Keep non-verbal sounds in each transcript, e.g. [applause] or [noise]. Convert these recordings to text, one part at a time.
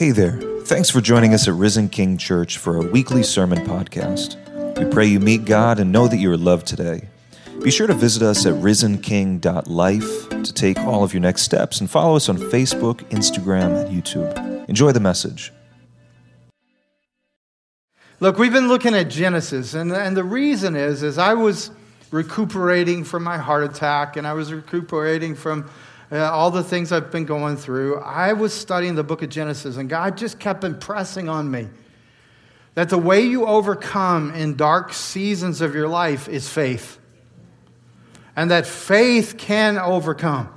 Hey there. Thanks for joining us at Risen King Church for our weekly sermon podcast. We pray you meet God and know that you are loved today. Be sure to visit us at risenking.life to take all of your next steps and follow us on Facebook, Instagram, and YouTube. Enjoy the message. Look, we've been looking at Genesis, and, and the reason is, is I was recuperating from my heart attack, and I was recuperating from uh, all the things I've been going through. I was studying the book of Genesis, and God just kept impressing on me that the way you overcome in dark seasons of your life is faith, and that faith can overcome.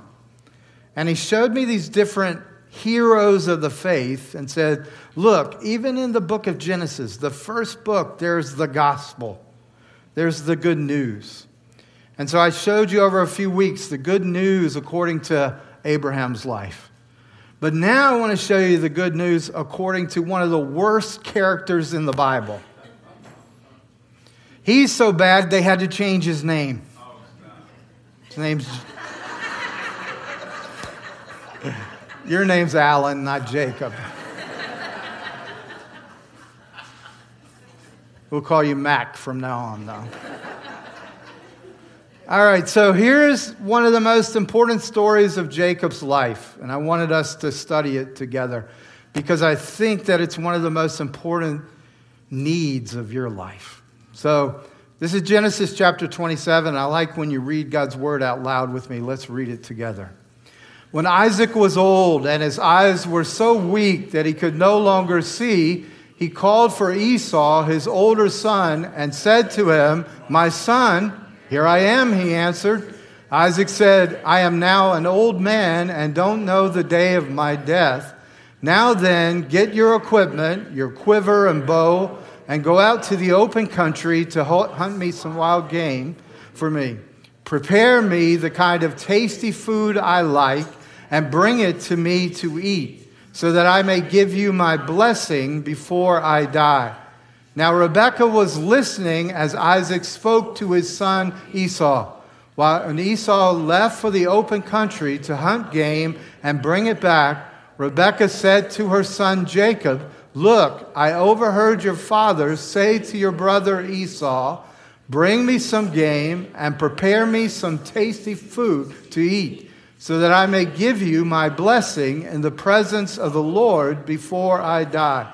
And He showed me these different heroes of the faith and said, Look, even in the book of Genesis, the first book, there's the gospel, there's the good news. And so I showed you over a few weeks the good news according to Abraham's life. But now I want to show you the good news according to one of the worst characters in the Bible. He's so bad they had to change his name. His name's. [laughs] Your name's Alan, not Jacob. We'll call you Mac from now on, though. All right, so here's one of the most important stories of Jacob's life, and I wanted us to study it together because I think that it's one of the most important needs of your life. So, this is Genesis chapter 27. I like when you read God's word out loud with me. Let's read it together. When Isaac was old and his eyes were so weak that he could no longer see, he called for Esau, his older son, and said to him, My son, here I am, he answered. Isaac said, I am now an old man and don't know the day of my death. Now then, get your equipment, your quiver and bow, and go out to the open country to hunt me some wild game for me. Prepare me the kind of tasty food I like and bring it to me to eat, so that I may give you my blessing before I die. Now Rebekah was listening as Isaac spoke to his son Esau. While Esau left for the open country to hunt game and bring it back, Rebekah said to her son Jacob, Look, I overheard your father say to your brother Esau, Bring me some game and prepare me some tasty food to eat, so that I may give you my blessing in the presence of the Lord before I die.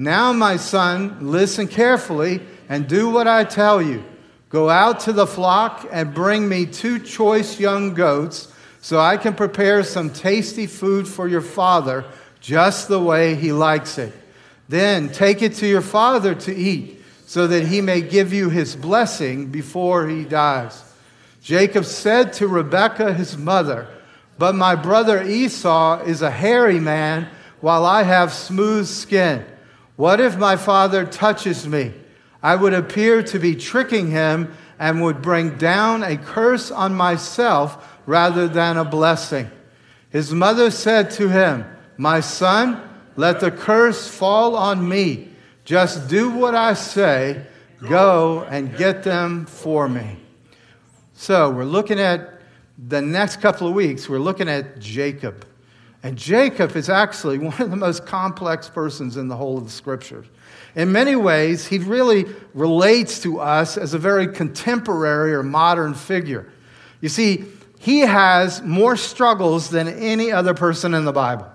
Now, my son, listen carefully and do what I tell you. Go out to the flock and bring me two choice young goats so I can prepare some tasty food for your father just the way he likes it. Then take it to your father to eat so that he may give you his blessing before he dies. Jacob said to Rebekah, his mother, But my brother Esau is a hairy man, while I have smooth skin. What if my father touches me? I would appear to be tricking him and would bring down a curse on myself rather than a blessing. His mother said to him, My son, let the curse fall on me. Just do what I say. Go and get them for me. So, we're looking at the next couple of weeks, we're looking at Jacob. And Jacob is actually [laughs] one of the most complex persons in the whole of the scriptures. In many ways, he really relates to us as a very contemporary or modern figure. You see, he has more struggles than any other person in the Bible.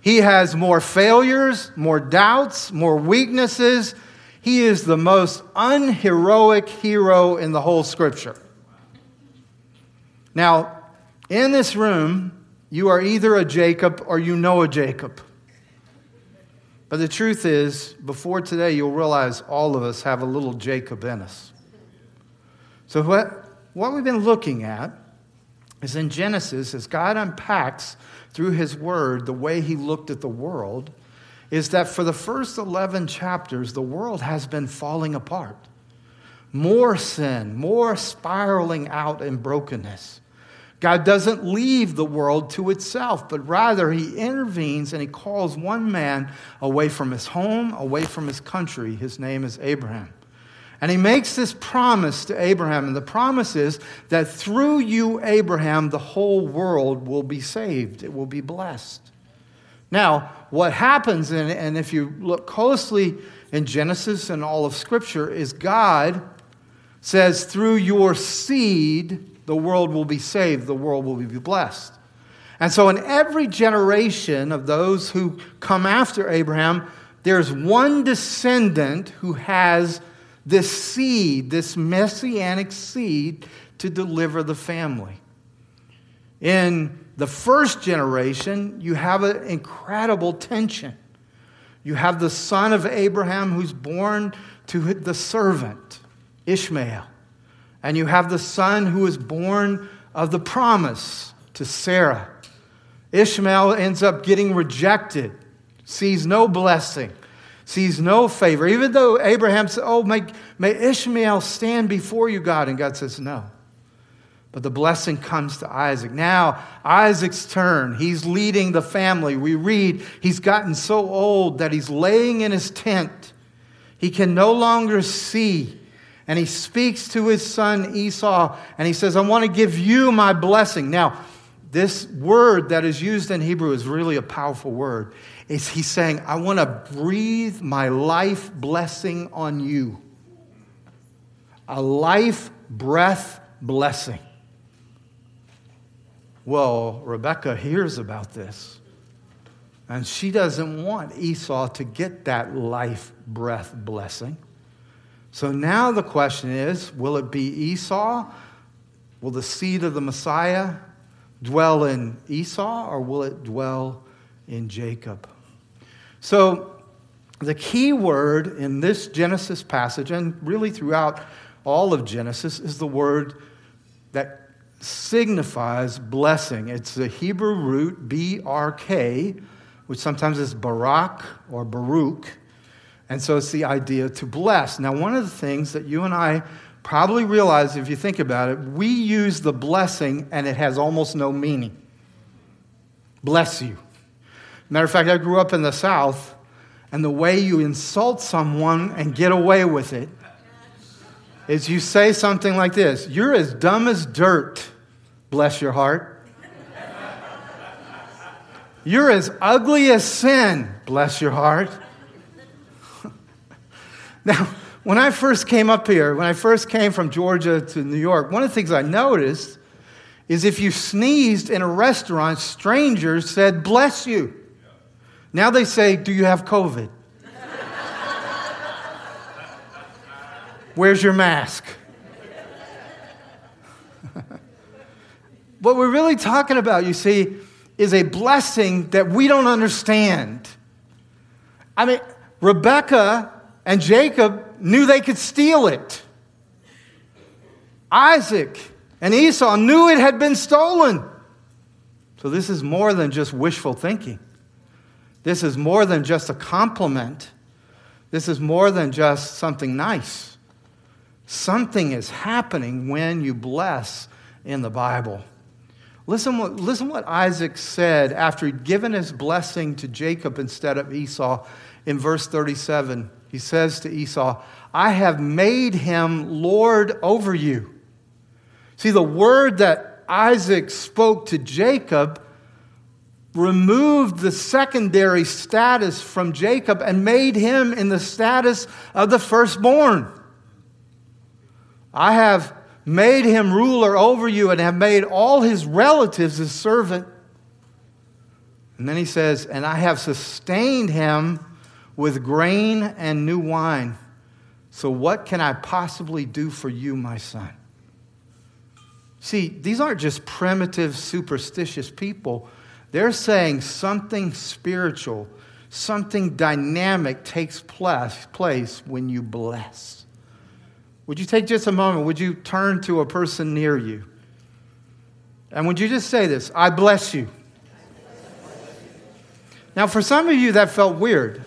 He has more failures, more doubts, more weaknesses. He is the most unheroic hero in the whole scripture. Now, in this room, you are either a Jacob or you know a Jacob. But the truth is, before today, you'll realize all of us have a little Jacob in us. So, what, what we've been looking at is in Genesis, as God unpacks through his word the way he looked at the world, is that for the first 11 chapters, the world has been falling apart. More sin, more spiraling out in brokenness. God doesn't leave the world to itself, but rather he intervenes and he calls one man away from his home, away from his country. His name is Abraham. And he makes this promise to Abraham, and the promise is that through you, Abraham, the whole world will be saved, it will be blessed. Now, what happens, and, and if you look closely in Genesis and all of Scripture, is God says, through your seed, the world will be saved, the world will be blessed. And so, in every generation of those who come after Abraham, there's one descendant who has this seed, this messianic seed, to deliver the family. In the first generation, you have an incredible tension. You have the son of Abraham who's born to the servant, Ishmael. And you have the son who is born of the promise to Sarah. Ishmael ends up getting rejected, sees no blessing, sees no favor. Even though Abraham said, Oh, may, may Ishmael stand before you, God. And God says, No. But the blessing comes to Isaac. Now, Isaac's turn. He's leading the family. We read he's gotten so old that he's laying in his tent. He can no longer see. And he speaks to his son Esau and he says, I want to give you my blessing. Now, this word that is used in Hebrew is really a powerful word. It's, he's saying, I want to breathe my life blessing on you. A life breath blessing. Well, Rebecca hears about this, and she doesn't want Esau to get that life breath blessing. So now the question is will it be Esau? Will the seed of the Messiah dwell in Esau, or will it dwell in Jacob? So the key word in this Genesis passage, and really throughout all of Genesis, is the word that signifies blessing. It's the Hebrew root B R K, which sometimes is Barak or Baruch. And so it's the idea to bless. Now, one of the things that you and I probably realize if you think about it, we use the blessing and it has almost no meaning. Bless you. Matter of fact, I grew up in the South, and the way you insult someone and get away with it is you say something like this You're as dumb as dirt, bless your heart. You're as ugly as sin, bless your heart. Now, [laughs] when I first came up here, when I first came from Georgia to New York, one of the things I noticed is if you sneezed in a restaurant, strangers said, bless you. Now they say, do you have COVID? [laughs] Where's your mask? [laughs] what we're really talking about, you see, is a blessing that we don't understand. I mean, Rebecca and Jacob knew they could steal it. Isaac and Esau knew it had been stolen. So, this is more than just wishful thinking. This is more than just a compliment. This is more than just something nice. Something is happening when you bless in the Bible. Listen what, listen what Isaac said after he'd given his blessing to Jacob instead of Esau in verse 37. He says to Esau, I have made him Lord over you. See, the word that Isaac spoke to Jacob removed the secondary status from Jacob and made him in the status of the firstborn. I have made him ruler over you and have made all his relatives his servant. And then he says, And I have sustained him with grain and new wine. So, what can I possibly do for you, my son? See, these aren't just primitive, superstitious people. They're saying something spiritual, something dynamic takes place when you bless. Would you take just a moment? Would you turn to a person near you? And would you just say this I bless you? Now, for some of you, that felt weird.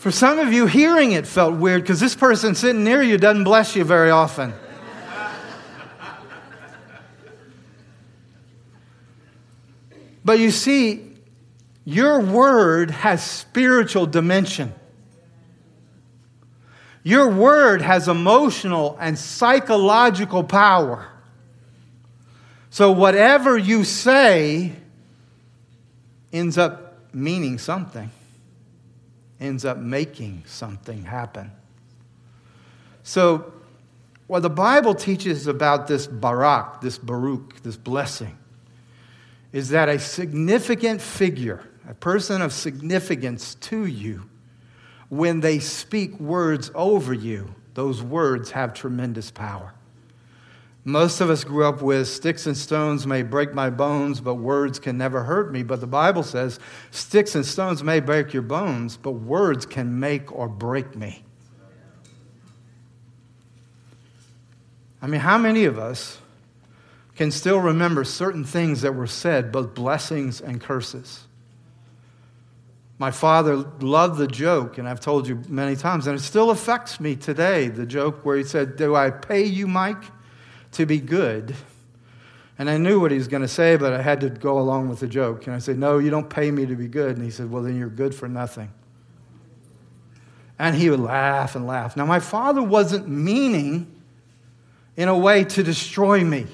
For some of you, hearing it felt weird because this person sitting near you doesn't bless you very often. But you see, your word has spiritual dimension. Your word has emotional and psychological power. So, whatever you say ends up meaning something, ends up making something happen. So, what the Bible teaches about this barak, this baruch, this blessing, is that a significant figure, a person of significance to you, when they speak words over you, those words have tremendous power. Most of us grew up with sticks and stones may break my bones, but words can never hurt me. But the Bible says sticks and stones may break your bones, but words can make or break me. I mean, how many of us can still remember certain things that were said, both blessings and curses? My father loved the joke, and I've told you many times, and it still affects me today the joke where he said, Do I pay you, Mike, to be good? And I knew what he was going to say, but I had to go along with the joke. And I said, No, you don't pay me to be good. And he said, Well, then you're good for nothing. And he would laugh and laugh. Now, my father wasn't meaning in a way to destroy me.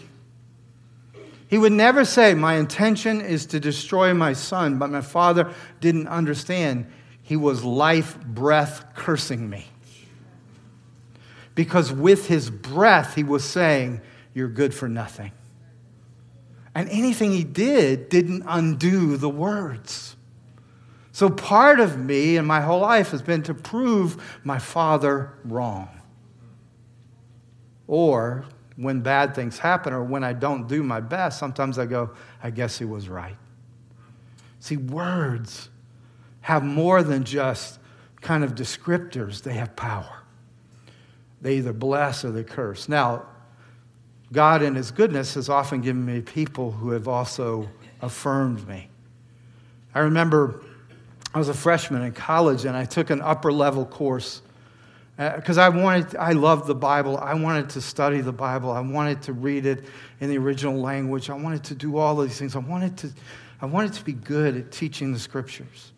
He would never say, My intention is to destroy my son, but my father didn't understand. He was life breath cursing me. Because with his breath, he was saying, You're good for nothing. And anything he did didn't undo the words. So part of me and my whole life has been to prove my father wrong. Or when bad things happen or when I don't do my best, sometimes I go, I guess he was right. See, words have more than just kind of descriptors, they have power. They either bless or they curse. Now, God, in His goodness, has often given me people who have also affirmed me. I remember I was a freshman in college and I took an upper level course because uh, I wanted, I loved the Bible. I wanted to study the Bible. I wanted to read it in the original language. I wanted to do all of these things. I wanted to, I wanted to be good at teaching the scriptures.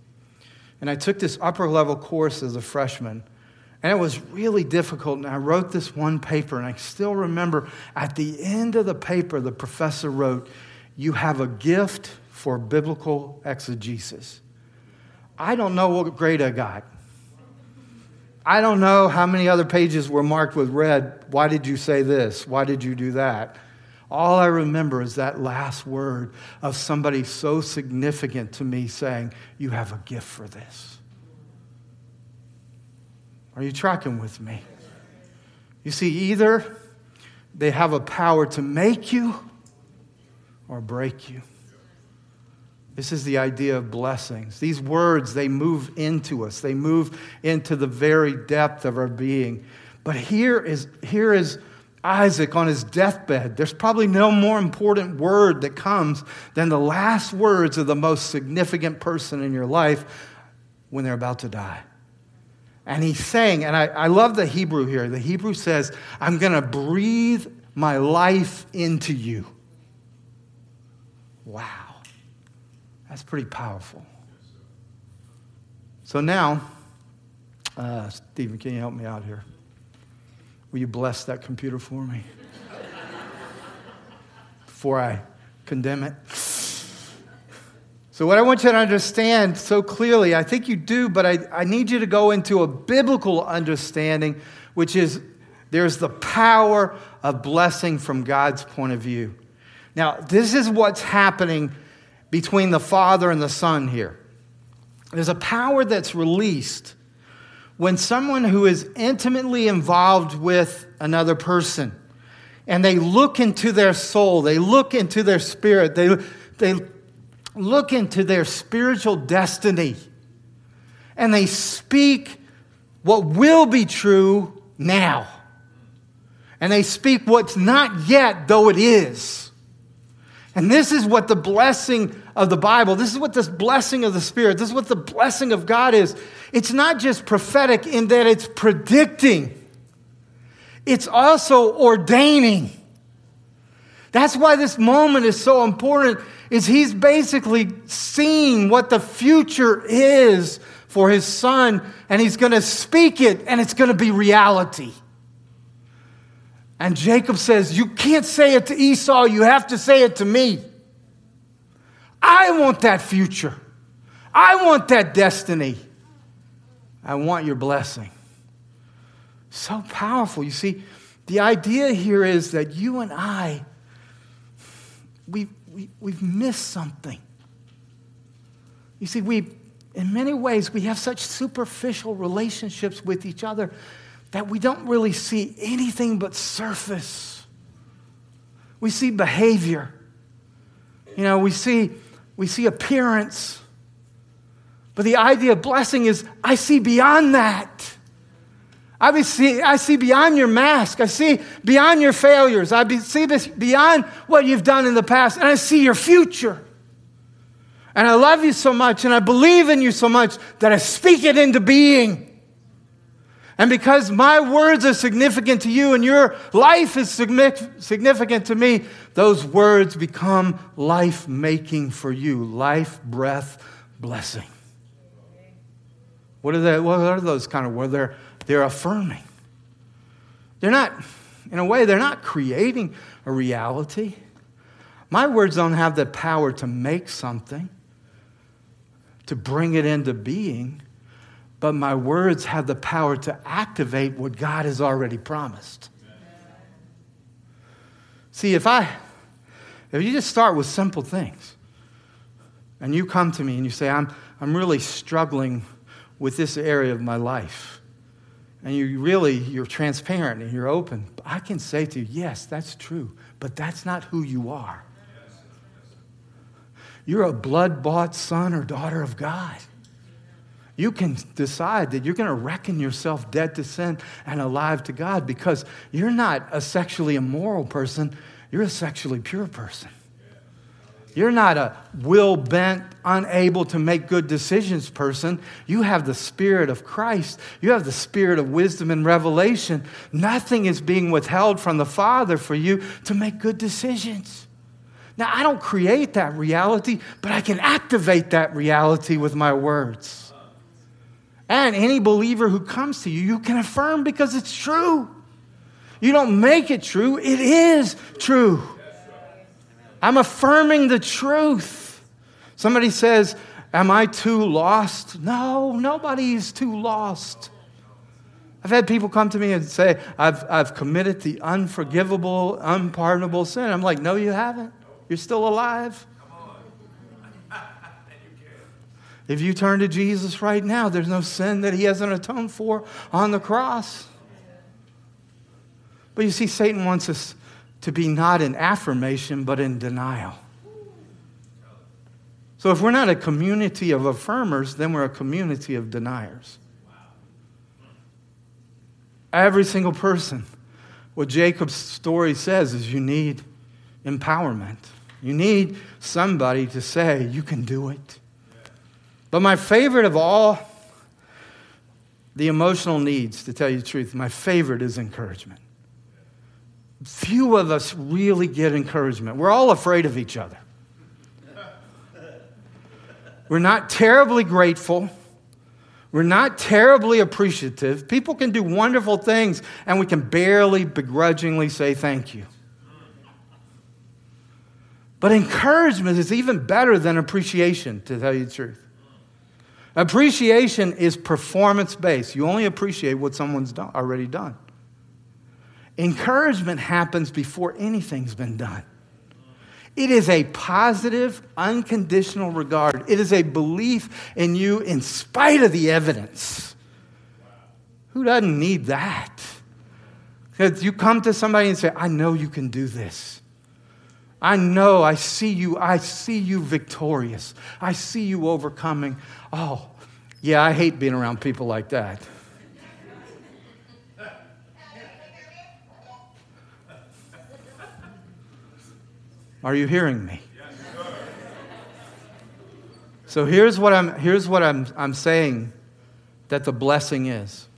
And I took this upper level course as a freshman. And it was really difficult. And I wrote this one paper, and I still remember at the end of the paper, the professor wrote, You have a gift for biblical exegesis. I don't know what grade I got. I don't know how many other pages were marked with red. Why did you say this? Why did you do that? All I remember is that last word of somebody so significant to me saying, You have a gift for this. Are you tracking with me? You see, either they have a power to make you or break you. This is the idea of blessings. These words, they move into us, they move into the very depth of our being. But here is, here is Isaac on his deathbed. There's probably no more important word that comes than the last words of the most significant person in your life when they're about to die. And he's saying, and I, I love the Hebrew here. The Hebrew says, I'm going to breathe my life into you. Wow. That's pretty powerful. So now, uh, Stephen, can you help me out here? Will you bless that computer for me? [laughs] Before I condemn it. So, what I want you to understand so clearly, I think you do, but I, I need you to go into a biblical understanding, which is there's the power of blessing from God's point of view. Now, this is what's happening between the Father and the Son here. There's a power that's released when someone who is intimately involved with another person and they look into their soul, they look into their spirit, they, they look into their spiritual destiny, and they speak what will be true now. And they speak what's not yet, though it is. And this is what the blessing of the Bible, this is what this blessing of the Spirit, this is what the blessing of God is. It's not just prophetic in that it's predicting, it's also ordaining. That's why this moment is so important is he's basically seeing what the future is for his son and he's going to speak it and it's going to be reality. And Jacob says, You can't say it to Esau, you have to say it to me. I want that future. I want that destiny. I want your blessing. So powerful. You see, the idea here is that you and I, we, we, we've missed something. You see, we, in many ways, we have such superficial relationships with each other that we don't really see anything but surface. We see behavior. You know, we see, we see appearance. But the idea of blessing is I see beyond that. I see, I see beyond your mask. I see beyond your failures. I see this beyond what you've done in the past. And I see your future. And I love you so much and I believe in you so much that I speak it into being. And because my words are significant to you and your life is significant to me, those words become life making for you life, breath, blessing. What are, they, what are those kind of words? They're, they're affirming. They're not, in a way, they're not creating a reality. My words don't have the power to make something, to bring it into being but my words have the power to activate what God has already promised. See, if I, if you just start with simple things, and you come to me and you say, I'm, I'm really struggling with this area of my life, and you really, you're transparent and you're open, I can say to you, yes, that's true, but that's not who you are. You're a blood bought son or daughter of God you can decide that you're going to reckon yourself dead to sin and alive to God because you're not a sexually immoral person, you're a sexually pure person. You're not a will bent, unable to make good decisions person. You have the Spirit of Christ. You have the Spirit of wisdom and revelation. Nothing is being withheld from the Father for you to make good decisions. Now, I don't create that reality, but I can activate that reality with my words. And any believer who comes to you, you can affirm because it's true. You don't make it true, it is true. I'm affirming the truth. Somebody says, Am I too lost? No, nobody is too lost. I've had people come to me and say, I've, I've committed the unforgivable, unpardonable sin. I'm like, No, you haven't. You're still alive. If you turn to Jesus right now, there's no sin that he hasn't atoned for on the cross. But you see, Satan wants us to be not in affirmation, but in denial. So if we're not a community of affirmers, then we're a community of deniers. Every single person, what Jacob's story says is you need empowerment. You need somebody to say, you can do it. But my favorite of all the emotional needs, to tell you the truth, my favorite is encouragement. Few of us really get encouragement. We're all afraid of each other. We're not terribly grateful. We're not terribly appreciative. People can do wonderful things, and we can barely begrudgingly say thank you. But encouragement is even better than appreciation, to tell you the truth. Appreciation is performance based. You only appreciate what someone's done, already done. Encouragement happens before anything's been done. It is a positive, unconditional regard. It is a belief in you in spite of the evidence. Who doesn't need that? Because you come to somebody and say, I know you can do this. I know, I see you, I see you victorious. I see you overcoming. Oh, yeah, I hate being around people like that. Are you hearing me? So here's what I'm, here's what I'm, I'm saying that the blessing is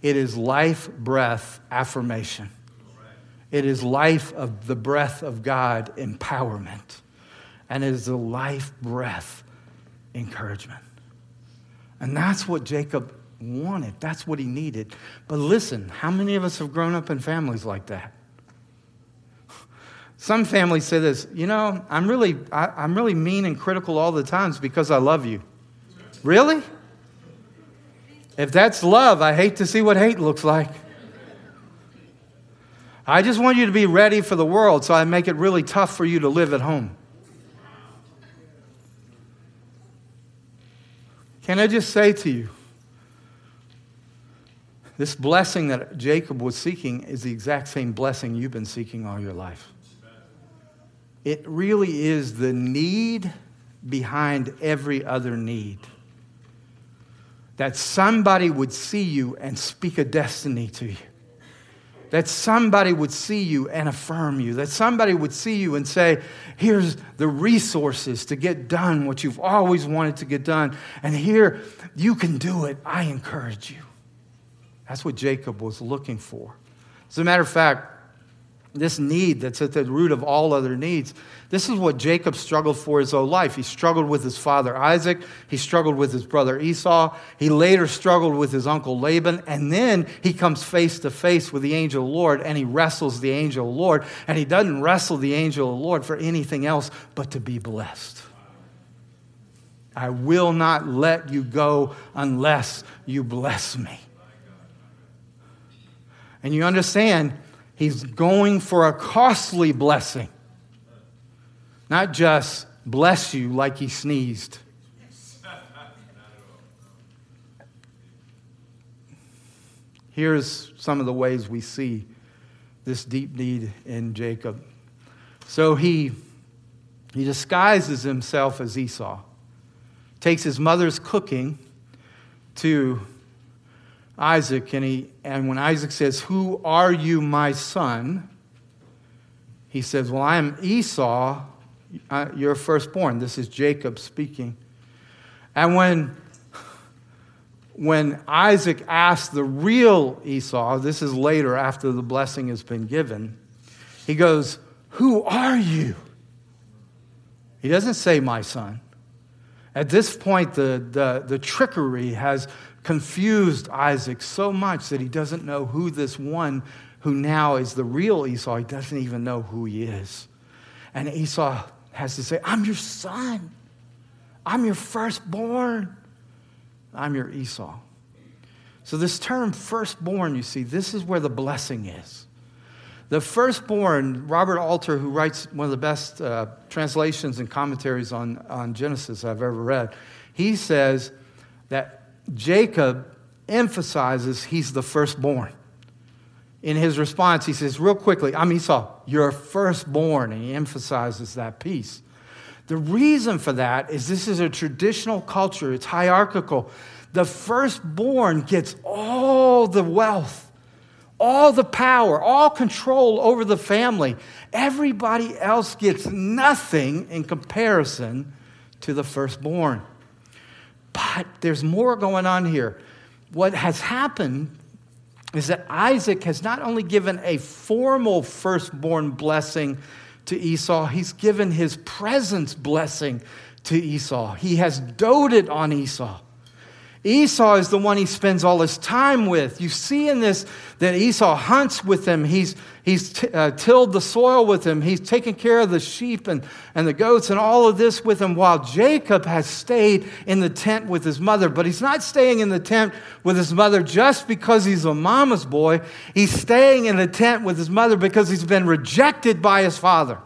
it is life, breath, affirmation. It is life of the breath of God empowerment. And it is the life breath encouragement. And that's what Jacob wanted. That's what he needed. But listen, how many of us have grown up in families like that? Some families say this, you know, I'm really, I, am really mean and critical all the times because I love you. Really? If that's love, I hate to see what hate looks like. I just want you to be ready for the world, so I make it really tough for you to live at home. Can I just say to you, this blessing that Jacob was seeking is the exact same blessing you've been seeking all your life. It really is the need behind every other need. That somebody would see you and speak a destiny to you that somebody would see you and affirm you, that somebody would see you and say, Here's the resources to get done what you've always wanted to get done, and here you can do it. I encourage you. That's what Jacob was looking for. As a matter of fact, this need that's at the root of all other needs. This is what Jacob struggled for his whole life. He struggled with his father Isaac. He struggled with his brother Esau. He later struggled with his uncle Laban. And then he comes face to face with the angel of the Lord and he wrestles the angel of the Lord. And he doesn't wrestle the angel of the Lord for anything else but to be blessed. I will not let you go unless you bless me. And you understand He's going for a costly blessing, not just bless you like he sneezed. Here's some of the ways we see this deep need in Jacob. So he, he disguises himself as Esau, takes his mother's cooking to Isaac, and, he, and when Isaac says, Who are you, my son? He says, Well, I am Esau, uh, your firstborn. This is Jacob speaking. And when, when Isaac asks the real Esau, this is later after the blessing has been given, he goes, Who are you? He doesn't say, My son. At this point, the, the, the trickery has confused Isaac so much that he doesn't know who this one who now is the real Esau, he doesn't even know who he is. And Esau has to say, I'm your son. I'm your firstborn. I'm your Esau. So, this term firstborn, you see, this is where the blessing is. The firstborn, Robert Alter, who writes one of the best uh, translations and commentaries on, on Genesis I've ever read, he says that Jacob emphasizes he's the firstborn. In his response, he says, real quickly, I'm Esau, you're firstborn. And he emphasizes that piece. The reason for that is this is a traditional culture, it's hierarchical. The firstborn gets all the wealth, all the power, all control over the family. Everybody else gets nothing in comparison to the firstborn. But there's more going on here. What has happened is that Isaac has not only given a formal firstborn blessing to Esau, he's given his presence blessing to Esau. He has doted on Esau. Esau is the one he spends all his time with. You see in this that Esau hunts with him. He's, he's t- uh, tilled the soil with him. He's taken care of the sheep and, and the goats and all of this with him, while Jacob has stayed in the tent with his mother. But he's not staying in the tent with his mother just because he's a mama's boy. He's staying in the tent with his mother because he's been rejected by his father.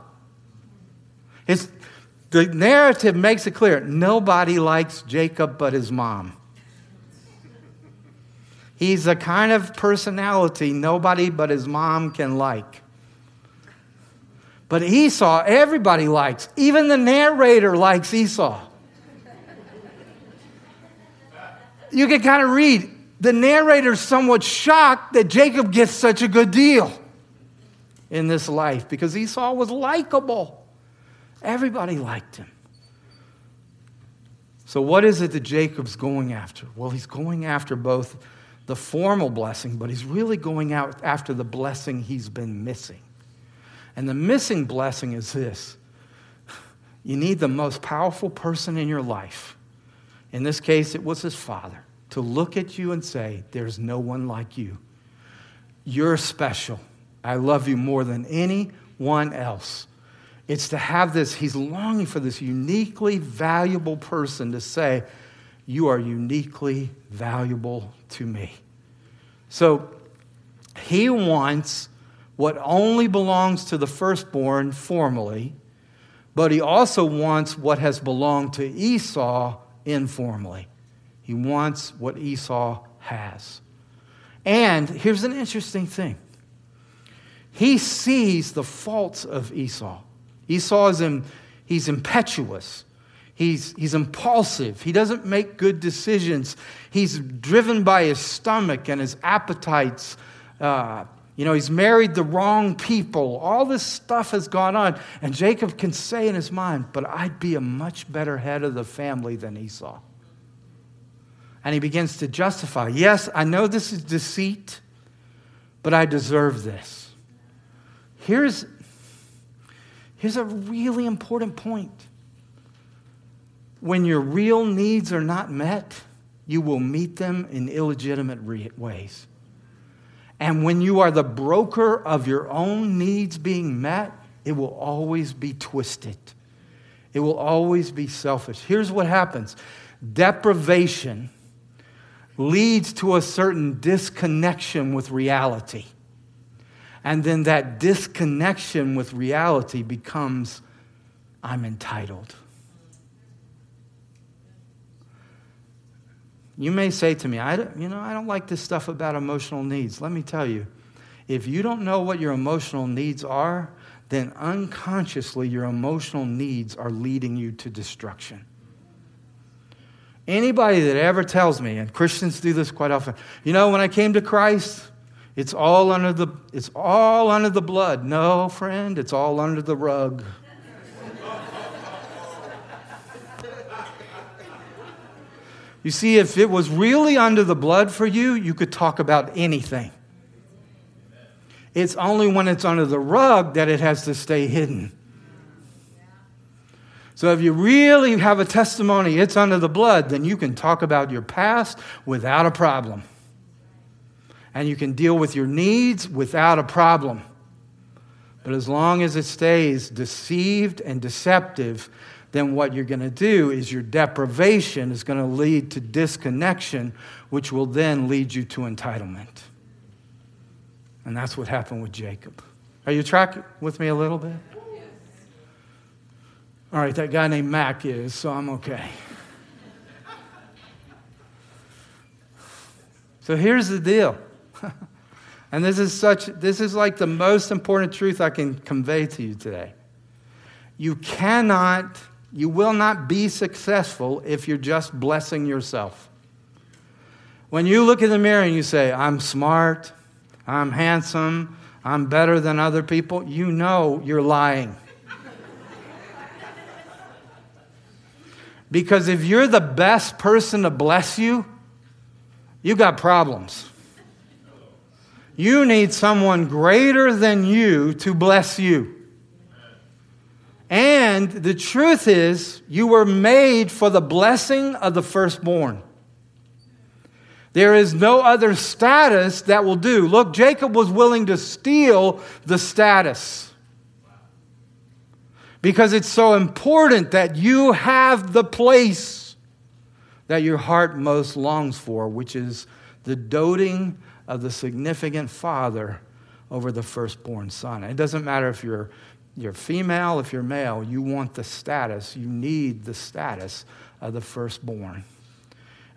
The narrative makes it clear nobody likes Jacob but his mom. He's a kind of personality nobody but his mom can like. But Esau, everybody likes. Even the narrator likes Esau. You can kind of read. The narrator's somewhat shocked that Jacob gets such a good deal in this life because Esau was likable. Everybody liked him. So, what is it that Jacob's going after? Well, he's going after both the formal blessing, but he's really going out after the blessing he's been missing. And the missing blessing is this you need the most powerful person in your life. In this case, it was his father to look at you and say, There's no one like you. You're special. I love you more than anyone else. It's to have this, he's longing for this uniquely valuable person to say, You are uniquely valuable to me. So he wants what only belongs to the firstborn formally, but he also wants what has belonged to Esau informally. He wants what Esau has. And here's an interesting thing he sees the faults of Esau. Esau is in, he's impetuous. He's, he's impulsive. He doesn't make good decisions. He's driven by his stomach and his appetites. Uh, you know, he's married the wrong people. All this stuff has gone on. And Jacob can say in his mind, but I'd be a much better head of the family than Esau. And he begins to justify, yes, I know this is deceit, but I deserve this. Here's, here's a really important point. When your real needs are not met, you will meet them in illegitimate re- ways. And when you are the broker of your own needs being met, it will always be twisted. It will always be selfish. Here's what happens deprivation leads to a certain disconnection with reality. And then that disconnection with reality becomes I'm entitled. You may say to me, I don't, you know, I don't like this stuff about emotional needs. Let me tell you, if you don't know what your emotional needs are, then unconsciously your emotional needs are leading you to destruction. Anybody that ever tells me, and Christians do this quite often, you know, when I came to Christ, it's all under the, it's all under the blood. No, friend, it's all under the rug. You see, if it was really under the blood for you, you could talk about anything. It's only when it's under the rug that it has to stay hidden. So if you really have a testimony, it's under the blood, then you can talk about your past without a problem. And you can deal with your needs without a problem. But as long as it stays deceived and deceptive, then what you're going to do is your deprivation is going to lead to disconnection, which will then lead you to entitlement. And that's what happened with Jacob. Are you tracking with me a little bit? All right, that guy named Mac is, so I'm okay. [laughs] so here's the deal. [laughs] and this is such this is like the most important truth I can convey to you today. You cannot you will not be successful if you're just blessing yourself. When you look in the mirror and you say, I'm smart, I'm handsome, I'm better than other people, you know you're lying. because if you're the best person to bless you, you got problems. You need someone greater than you to bless you. And the truth is, you were made for the blessing of the firstborn. There is no other status that will do. Look, Jacob was willing to steal the status because it's so important that you have the place that your heart most longs for, which is the doting of the significant father over the firstborn son. It doesn't matter if you're you're female, if you're male, you want the status, you need the status of the firstborn.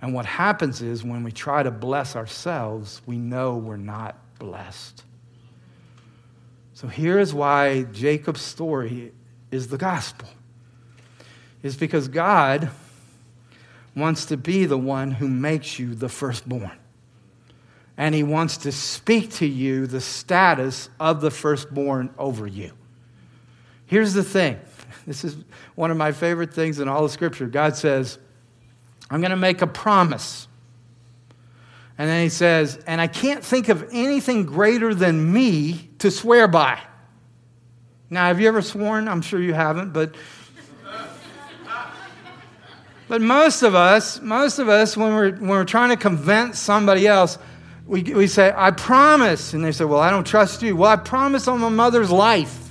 And what happens is when we try to bless ourselves, we know we're not blessed. So here is why Jacob's story is the gospel. Is because God wants to be the one who makes you the firstborn. And he wants to speak to you the status of the firstborn over you. Here's the thing [laughs] this is one of my favorite things in all of Scripture. God says, I'm going to make a promise. And then he says, and I can't think of anything greater than me to swear by. Now, have you ever sworn? I'm sure you haven't, but [laughs] but most of us, most of us, when we're when we're trying to convince somebody else, we, we say, I promise. And they say, Well, I don't trust you. Well, I promise on my mother's life.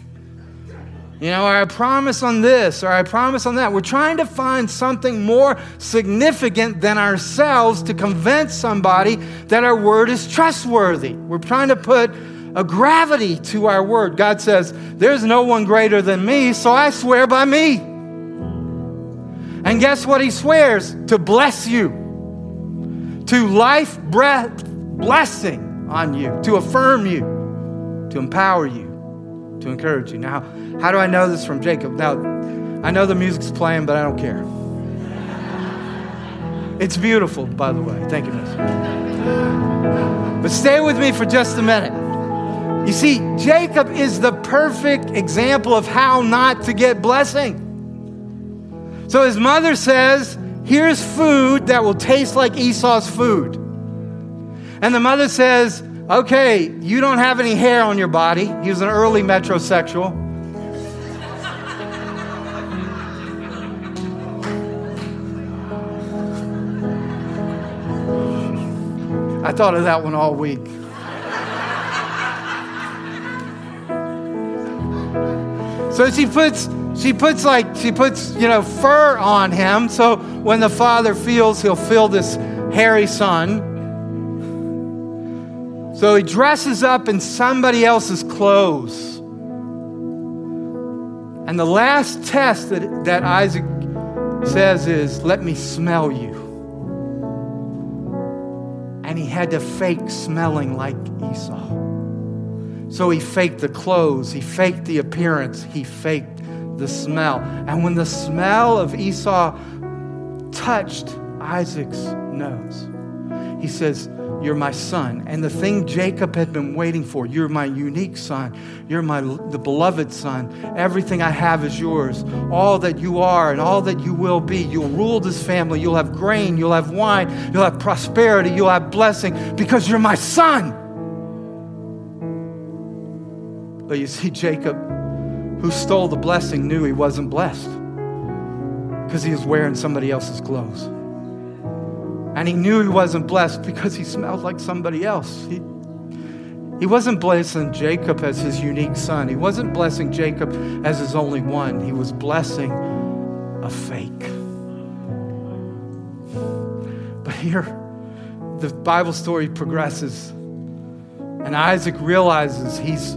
You know, or I promise on this, or I promise on that. We're trying to find something more significant than ourselves to convince somebody that our word is trustworthy. We're trying to put a gravity to our word. God says, There's no one greater than me, so I swear by me. And guess what he swears? To bless you, to life breath blessing on you, to affirm you, to empower you to encourage you. Now, how do I know this from Jacob? Now, I know the music's playing, but I don't care. It's beautiful, by the way. Thank you, Miss. But stay with me for just a minute. You see, Jacob is the perfect example of how not to get blessing. So his mother says, Here's food that will taste like Esau's food. And the mother says, Okay, you don't have any hair on your body. He was an early metrosexual. I thought of that one all week. So she puts she puts like she puts, you know, fur on him so when the father feels he'll feel this hairy son. So he dresses up in somebody else's clothes. And the last test that, that Isaac says is, Let me smell you. And he had to fake smelling like Esau. So he faked the clothes, he faked the appearance, he faked the smell. And when the smell of Esau touched Isaac's nose, he says, you're my son. And the thing Jacob had been waiting for, you're my unique son. You're my the beloved son. Everything I have is yours. All that you are and all that you will be. You'll rule this family. You'll have grain, you'll have wine, you'll have prosperity, you'll have blessing because you're my son. But you see Jacob who stole the blessing knew he wasn't blessed because he was wearing somebody else's clothes. And he knew he wasn't blessed because he smelled like somebody else. He, he wasn't blessing Jacob as his unique son. He wasn't blessing Jacob as his only one. He was blessing a fake. But here, the Bible story progresses, and Isaac realizes he's,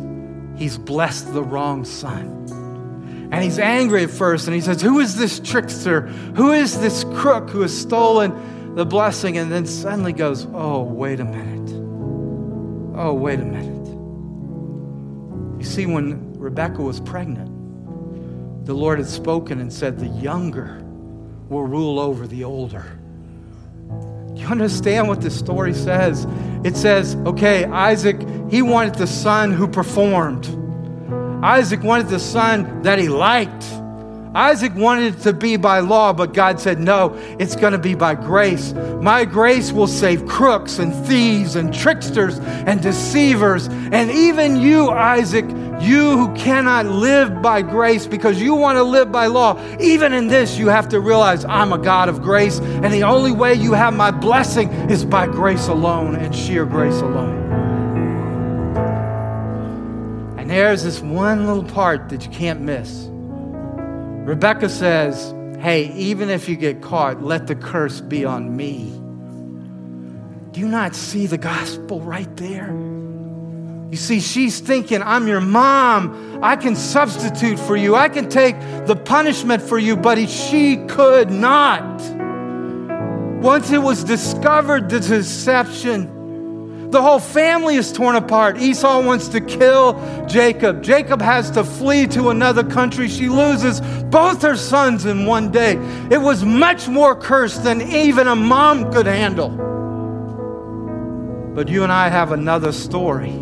he's blessed the wrong son. And he's angry at first, and he says, Who is this trickster? Who is this crook who has stolen? The blessing and then suddenly goes, oh, wait a minute. Oh, wait a minute. You see, when Rebecca was pregnant, the Lord had spoken and said, the younger will rule over the older. Do You understand what this story says? It says, okay, Isaac, he wanted the son who performed. Isaac wanted the son that he liked. Isaac wanted it to be by law, but God said, No, it's going to be by grace. My grace will save crooks and thieves and tricksters and deceivers. And even you, Isaac, you who cannot live by grace because you want to live by law, even in this, you have to realize I'm a God of grace. And the only way you have my blessing is by grace alone and sheer grace alone. And there's this one little part that you can't miss. Rebecca says, Hey, even if you get caught, let the curse be on me. Do you not see the gospel right there? You see, she's thinking, I'm your mom. I can substitute for you. I can take the punishment for you, but she could not. Once it was discovered, the deception, the whole family is torn apart. Esau wants to kill Jacob. Jacob has to flee to another country. She loses both her sons in one day. It was much more cursed than even a mom could handle. But you and I have another story.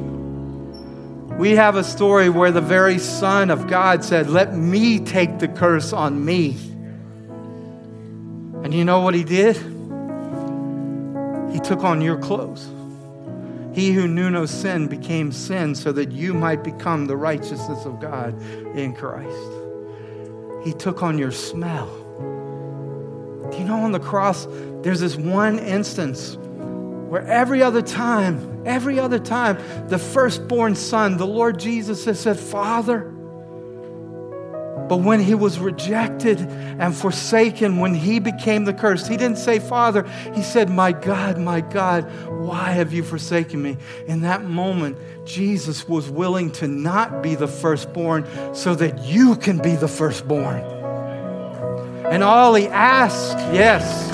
We have a story where the very Son of God said, Let me take the curse on me. And you know what he did? He took on your clothes. He who knew no sin became sin so that you might become the righteousness of God in Christ. He took on your smell. Do you know on the cross, there's this one instance where every other time, every other time, the firstborn son, the Lord Jesus, has said, Father, But when he was rejected and forsaken, when he became the curse, he didn't say, Father, he said, My God, my God, why have you forsaken me? In that moment, Jesus was willing to not be the firstborn so that you can be the firstborn. And all he asked, yes,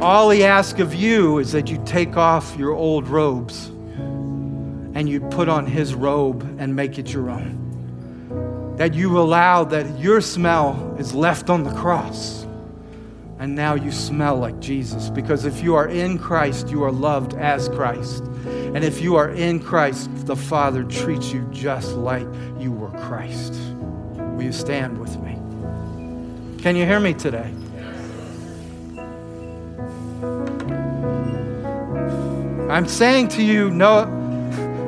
all he asks of you is that you take off your old robes and you put on his robe and make it your own that you allow that your smell is left on the cross. And now you smell like Jesus. Because if you are in Christ, you are loved as Christ. And if you are in Christ, the Father treats you just like you were Christ. Will you stand with me? Can you hear me today? I'm saying to you, no,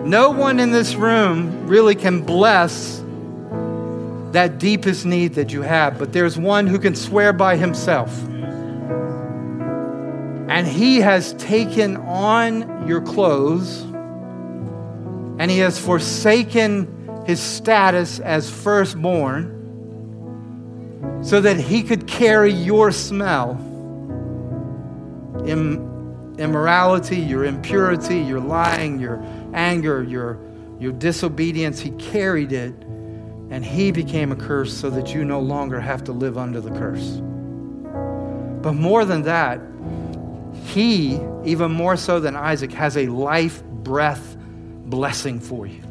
no one in this room really can bless that deepest need that you have, but there's one who can swear by himself. And he has taken on your clothes and he has forsaken his status as firstborn so that he could carry your smell, immorality, your impurity, your lying, your anger, your, your disobedience. He carried it and he became a curse so that you no longer have to live under the curse. But more than that, he, even more so than Isaac, has a life breath blessing for you.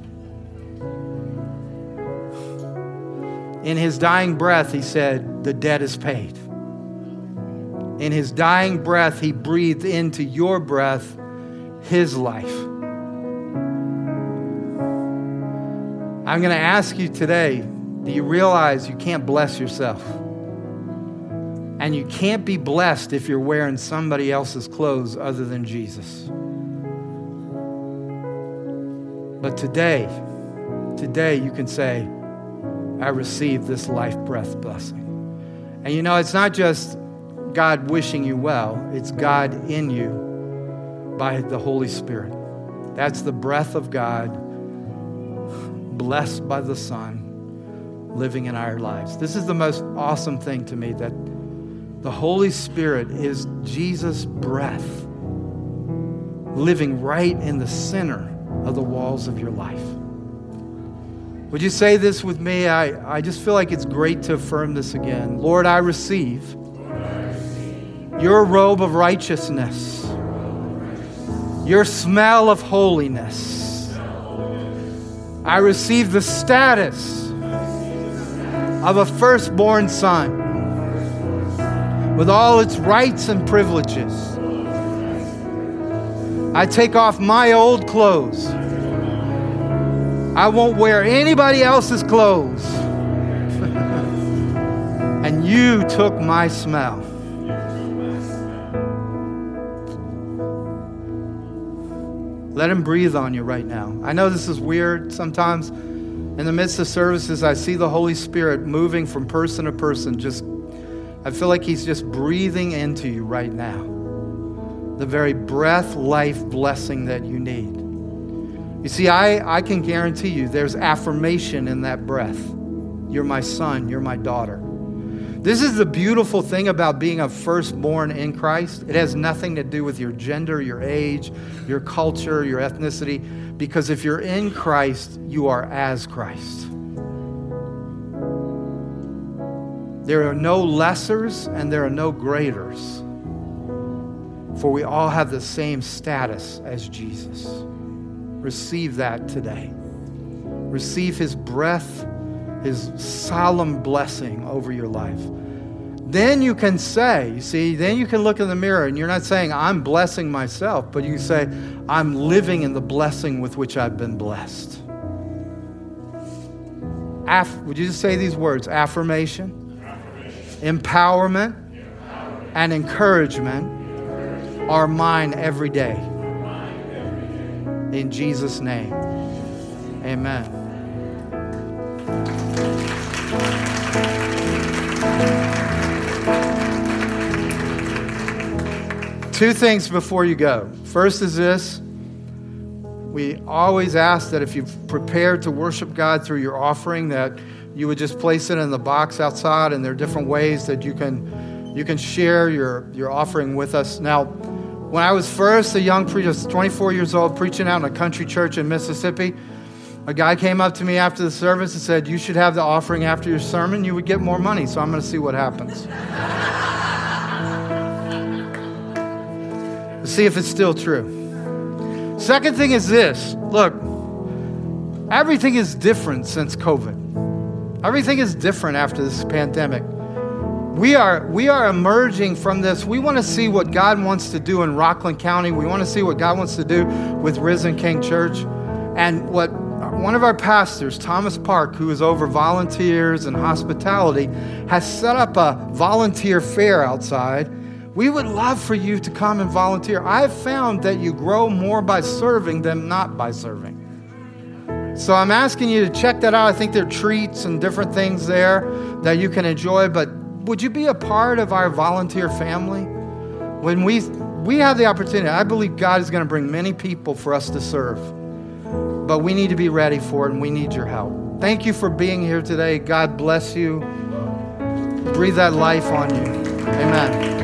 In his dying breath, he said, The debt is paid. In his dying breath, he breathed into your breath his life. I'm going to ask you today do you realize you can't bless yourself? And you can't be blessed if you're wearing somebody else's clothes other than Jesus. But today, today you can say, I receive this life breath blessing. And you know, it's not just God wishing you well, it's God in you by the Holy Spirit. That's the breath of God blessed by the Son living in our lives. This is the most awesome thing to me that the Holy Spirit is Jesus' breath living right in the center of the walls of your life. Would you say this with me? I, I just feel like it's great to affirm this again. Lord, I receive, your robe of righteousness, your smell of holiness. I receive the status of a firstborn son with all its rights and privileges. I take off my old clothes. I won't wear anybody else's clothes. [laughs] and you took my smell. Let Him breathe on you right now. I know this is weird sometimes. In the midst of services, I see the Holy Spirit moving from person to person. Just, I feel like He's just breathing into you right now. The very breath, life, blessing that you need. You see, I, I can guarantee you there's affirmation in that breath. You're my son, you're my daughter. This is the beautiful thing about being a firstborn in Christ. It has nothing to do with your gender, your age, your culture, your ethnicity, because if you're in Christ, you are as Christ. There are no lessers and there are no graders, for we all have the same status as Jesus. Receive that today. Receive his breath his solemn blessing over your life. Then you can say, you see, then you can look in the mirror and you're not saying, I'm blessing myself, but you say, I'm living in the blessing with which I've been blessed. Aff- would you just say these words? Affirmation, Affirmation. Empowerment, Empowerment, and encouragement, encouragement. are mine every day. In Jesus' name, amen. Two things before you go. First is this We always ask that if you've prepared to worship God through your offering, that you would just place it in the box outside, and there are different ways that you can you can share your, your offering with us. Now, when I was first a young preacher, 24 years old, preaching out in a country church in Mississippi, a guy came up to me after the service and said, You should have the offering after your sermon, you would get more money. So I'm going to see what happens. [laughs] see if it's still true. Second thing is this look, everything is different since COVID. Everything is different after this pandemic. We are, we are emerging from this. We want to see what God wants to do in Rockland County. We want to see what God wants to do with Risen King Church. And what one of our pastors, Thomas Park, who is over volunteers and hospitality, has set up a volunteer fair outside. We would love for you to come and volunteer. I've found that you grow more by serving than not by serving. So I'm asking you to check that out. I think there are treats and different things there that you can enjoy, but would you be a part of our volunteer family? When we we have the opportunity, I believe God is going to bring many people for us to serve. But we need to be ready for it and we need your help. Thank you for being here today. God bless you. Breathe that life on you. Amen.